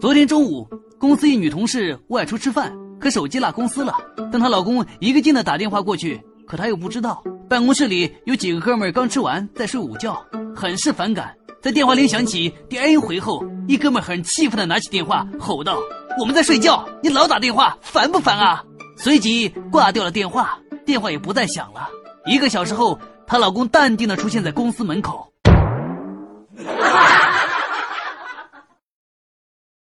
昨天中午公司一女同事外出吃饭可手机落公司了。但她老公一个劲的打电话过去可她又不知道办公室里有几个哥们刚吃完在睡午觉很是反感。在电话铃响起第 n 回后一哥们很气愤的拿起电话吼道我们在睡觉你老打电话烦不烦啊？随即挂掉了电话电话也不再响了。一个小时后她老公淡定的出现在公司门口